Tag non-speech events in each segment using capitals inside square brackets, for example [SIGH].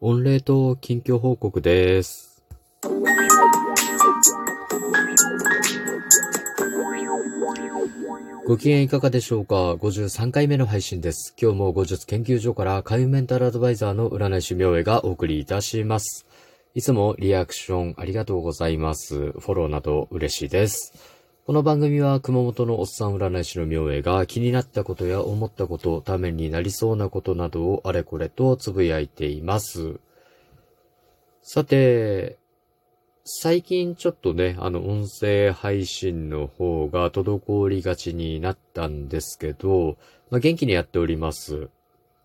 御礼と近況報告です。ご機嫌いかがでしょうか ?53 回目の配信です。今日も後日研究所から海運メンタルアドバイザーの占い師明恵がお送りいたします。いつもリアクションありがとうございます。フォローなど嬉しいです。この番組は熊本のおっさん占い師の明恵が気になったことや思ったこと、ためになりそうなことなどをあれこれとつぶやいています。さて、最近ちょっとね、あの音声配信の方が滞りがちになったんですけど、まあ、元気にやっております。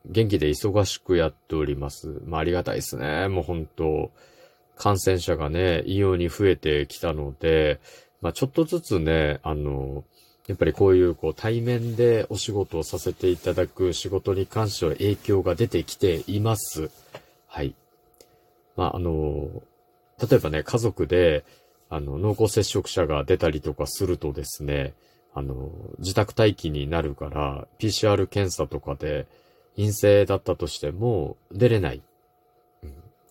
元気で忙しくやっております。まあ、ありがたいですね。もう本当感染者がね、異様に増えてきたので、まあちょっとずつね、あの、やっぱりこういうこう対面でお仕事をさせていただく仕事に関しては影響が出てきています。はい。まああの、例えばね、家族で、あの、濃厚接触者が出たりとかするとですね、あの、自宅待機になるから、PCR 検査とかで陰性だったとしても出れない。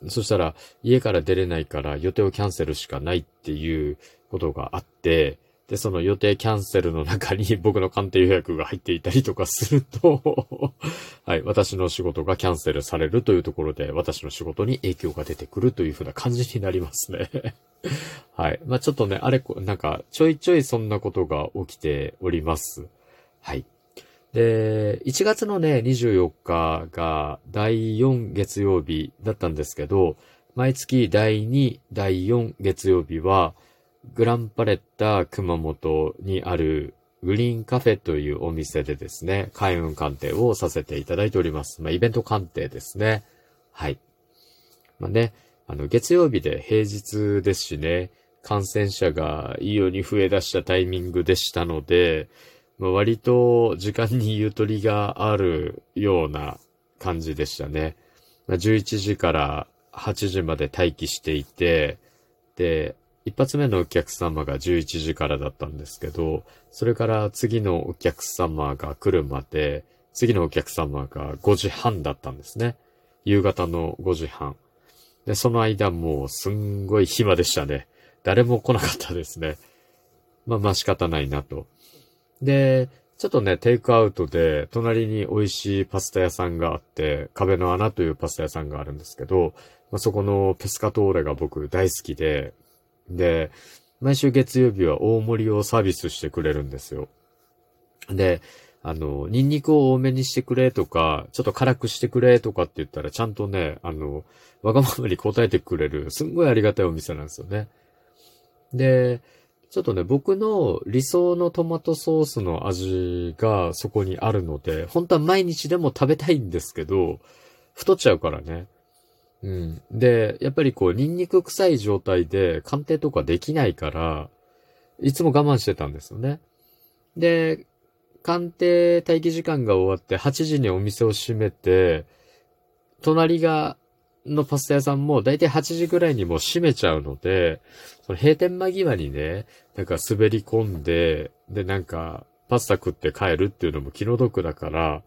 そしたら、家から出れないから予定をキャンセルしかないっていうことがあって、で、その予定キャンセルの中に [LAUGHS] 僕の鑑定予約が入っていたりとかすると [LAUGHS] はい、私の仕事がキャンセルされるというところで、私の仕事に影響が出てくるというふうな感じになりますね [LAUGHS] はい。まあちょっとね、あれ、なんか、ちょいちょいそんなことが起きております。はい。で、1月のね、24日が第4月曜日だったんですけど、毎月第2、第4月曜日は、グランパレッタ熊本にあるグリーンカフェというお店でですね、開運鑑定をさせていただいております。まあ、イベント鑑定ですね。はい。まあね、あの、月曜日で平日ですしね、感染者がいいように増え出したタイミングでしたので、割と時間にゆとりがあるような感じでしたね。まあ、11時から8時まで待機していて、で、一発目のお客様が11時からだったんですけど、それから次のお客様が来るまで、次のお客様が5時半だったんですね。夕方の5時半。で、その間もうすんごい暇でしたね。誰も来なかったですね。まあまあ仕方ないなと。で、ちょっとね、テイクアウトで、隣に美味しいパスタ屋さんがあって、壁の穴というパスタ屋さんがあるんですけど、まあ、そこのペスカトーレが僕大好きで、で、毎週月曜日は大盛りをサービスしてくれるんですよ。で、あの、ニンニクを多めにしてくれとか、ちょっと辛くしてくれとかって言ったら、ちゃんとね、あの、わがままに答えてくれる、すんごいありがたいお店なんですよね。で、ちょっとね、僕の理想のトマトソースの味がそこにあるので、本当は毎日でも食べたいんですけど、太っちゃうからね。うん。で、やっぱりこう、ニンニク臭い状態で鑑定とかできないから、いつも我慢してたんですよね。で、鑑定待機時間が終わって8時にお店を閉めて、隣が、のパスタ屋さんもだいたい8時ぐらいにもう閉めちゃうので、その閉店間際にね、なんか滑り込んで、でなんかパスタ食って帰るっていうのも気の毒だから、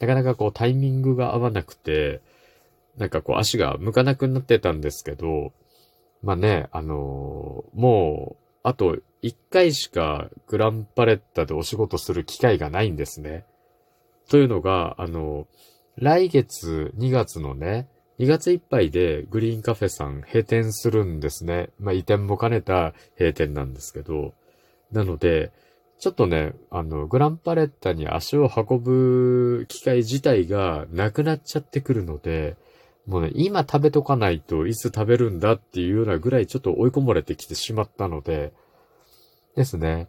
なかなかこうタイミングが合わなくて、なんかこう足が向かなくなってたんですけど、まあね、あのー、もう、あと1回しかグランパレッタでお仕事する機会がないんですね。というのが、あの、来月2月のね、2月いっぱいでグリーンカフェさん閉店するんですね。まあ移転も兼ねた閉店なんですけど。なので、ちょっとね、あの、グランパレッタに足を運ぶ機会自体がなくなっちゃってくるので、もうね、今食べとかないといつ食べるんだっていうようなぐらいちょっと追い込まれてきてしまったので、ですね。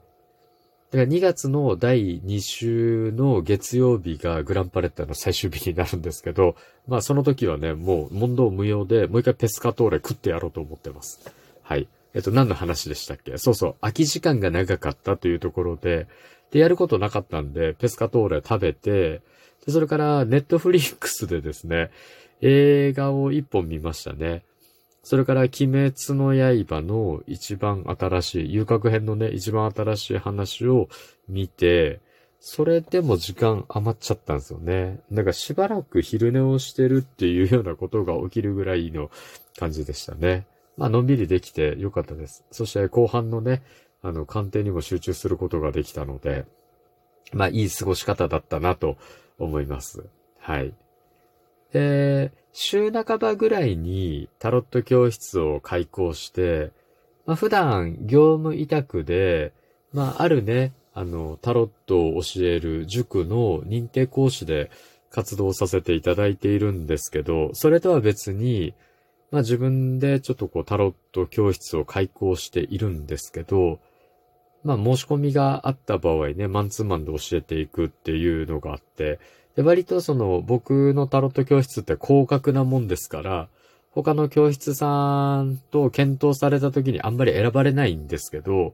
だから2月の第2週の月曜日がグランパレッタの最終日になるんですけど、まあその時はね、もう問答無用でもう一回ペスカトーレ食ってやろうと思ってます。はい。えっと、何の話でしたっけ？そうそう、空き時間が長かったというところで、で、やることなかったんで、ペスカトーレ食べて、で、それから、ネットフリックスでですね、映画を一本見ましたね。それから、鬼滅の刃の一番新しい、遊郭編のね、一番新しい話を見て、それでも時間余っちゃったんですよね。なんかしばらく昼寝をしてるっていうようなことが起きるぐらいの感じでしたね。まあ、のんびりできてよかったです。そして後半のね、あの、鑑定にも集中することができたので、まあ、いい過ごし方だったなと思います。はい。で、週半ばぐらいにタロット教室を開講して、まあ、普段業務委託で、まあ、あるね、あの、タロットを教える塾の認定講師で活動させていただいているんですけど、それとは別に、まあ自分でちょっとこうタロット教室を開講しているんですけど、まあ申し込みがあった場合ね、マンツーマンで教えていくっていうのがあって、で、割とその僕のタロット教室って高額なもんですから、他の教室さんと検討された時にあんまり選ばれないんですけど、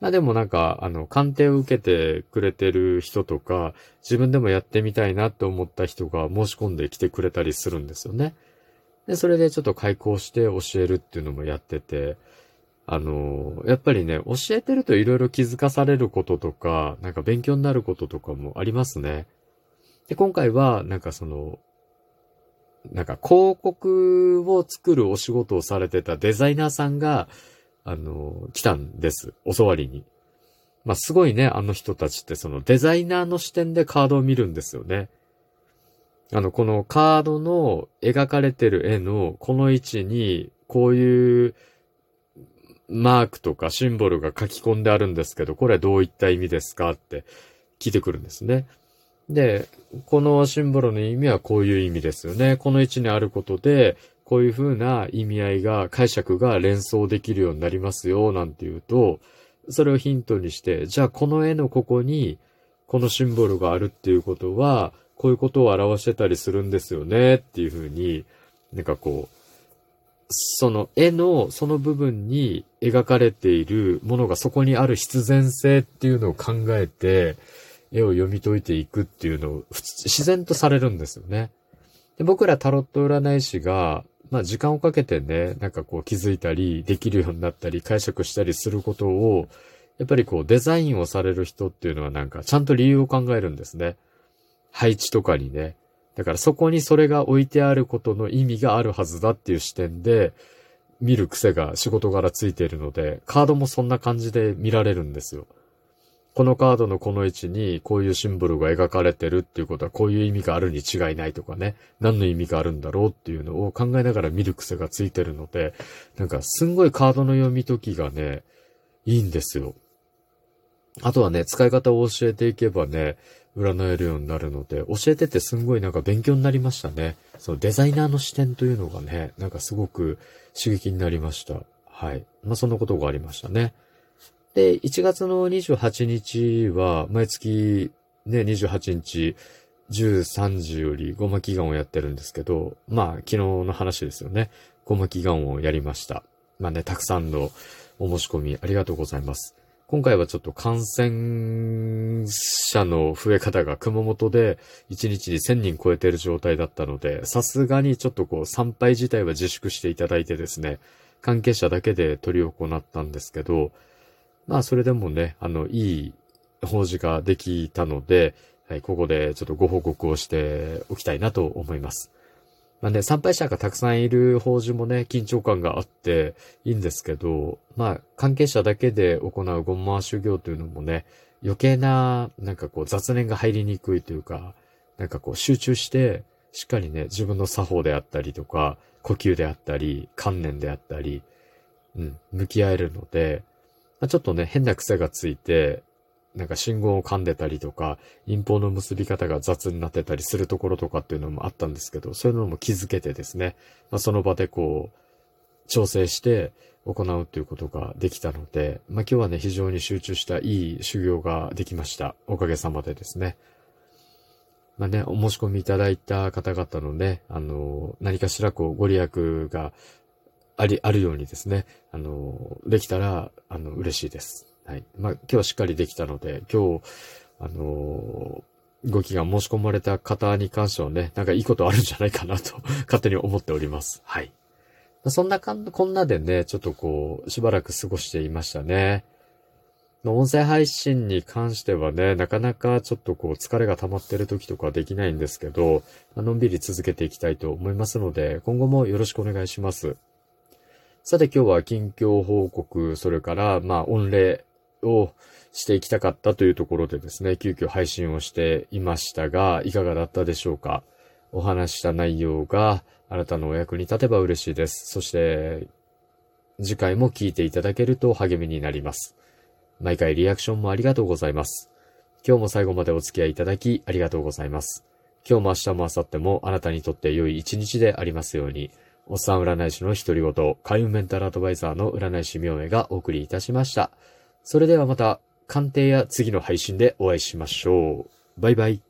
まあでもなんか、あの、鑑定を受けてくれてる人とか、自分でもやってみたいなって思った人が申し込んできてくれたりするんですよね。で、それでちょっと開講して教えるっていうのもやってて、あの、やっぱりね、教えてると色々気づかされることとか、なんか勉強になることとかもありますね。で、今回は、なんかその、なんか広告を作るお仕事をされてたデザイナーさんが、あの、来たんです。教わりに。まあ、すごいね、あの人たちってそのデザイナーの視点でカードを見るんですよね。あの、このカードの描かれてる絵のこの位置に、こういうマークとかシンボルが書き込んであるんですけど、これはどういった意味ですかって聞いてくるんですね。で、このシンボルの意味はこういう意味ですよね。この位置にあることで、こういう風な意味合いが、解釈が連想できるようになりますよ、なんていうと、それをヒントにして、じゃあこの絵のここに、このシンボルがあるっていうことは、こういうことを表してたりするんですよね、っていう風に、なんかこう、その絵のその部分に描かれているものがそこにある必然性っていうのを考えて、絵を読み解いていくっていうのを自然とされるんですよね。で僕らタロット占い師が、まあ時間をかけてね、なんかこう気づいたり、できるようになったり、解釈したりすることを、やっぱりこうデザインをされる人っていうのはなんかちゃんと理由を考えるんですね。配置とかにね。だからそこにそれが置いてあることの意味があるはずだっていう視点で見る癖が仕事柄ついているので、カードもそんな感じで見られるんですよ。このカードのこの位置にこういうシンボルが描かれてるっていうことはこういう意味があるに違いないとかね、何の意味があるんだろうっていうのを考えながら見る癖がついてるので、なんかすんごいカードの読み解きがね、いいんですよ。あとはね、使い方を教えていけばね、占えるようになるので、教えててすんごいなんか勉強になりましたね。そのデザイナーの視点というのがね、なんかすごく刺激になりました。はい。まあ、そんなことがありましたね。で、1月の28日は、毎月ね、28日、13時よりごま祈願をやってるんですけど、まあ、昨日の話ですよね。ごま祈願をやりました。まあね、たくさんのお申し込みありがとうございます。今回はちょっと感染者の増え方が熊本で1日に1000人超えている状態だったので、さすがにちょっとこう参拝自体は自粛していただいてですね、関係者だけで取り行ったんですけど、まあそれでもね、あの、いい法事ができたので、はい、ここでちょっとご報告をしておきたいなと思います。まあね、参拝者がたくさんいる法事もね、緊張感があっていいんですけど、まあ、関係者だけで行うごま修行というのもね、余計な、なんかこう雑念が入りにくいというか、なんかこう集中して、しっかりね、自分の作法であったりとか、呼吸であったり、観念であったり、うん、向き合えるので、まあ、ちょっとね、変な癖がついて、なんか信号を噛んでたりとか、陰法の結び方が雑になってたりするところとかっていうのもあったんですけど、そういうのも気づけてですね、まあ、その場でこう、調整して行うということができたので、まあ、今日はね、非常に集中したいい修行ができました。おかげさまでですね。まあね、お申し込みいただいた方々のね、あの、何かしらこう、ご利益があり、あるようにですね、あの、できたら、あの、嬉しいです。はい。まあ、今日はしっかりできたので、今日、あのご祈願申し込まれた方に関してはね、なんかいいことあるんじゃないかなと [LAUGHS] 勝手に思っております。はい。そんなかん、こんなでね、ちょっとこう、しばらく過ごしていましたね。音声配信に関してはね、なかなかちょっとこう疲れが溜まってる時とかできないんですけど、のんびり続けていきたいと思いますので、今後もよろしくお願いします。さて今日は近況報告、それからまあ御礼をしていきたかったというところでですね、急遽配信をしていましたが、いかがだったでしょうか？お話した内容があなたのお役に立てば嬉しいです。そして、次回も聞いていただけると励みになります。毎回リアクションもありがとうございます。今日も最後までお付き合いいただきありがとうございます。今日も明日も明後日もあなたにとって良い一日でありますように、おっさん占い師の独り言、開運メンタルアドバイザーの占い師明恵がお送りいたしました。それではまた、鑑定や次の配信でお会いしましょう。バイバイ。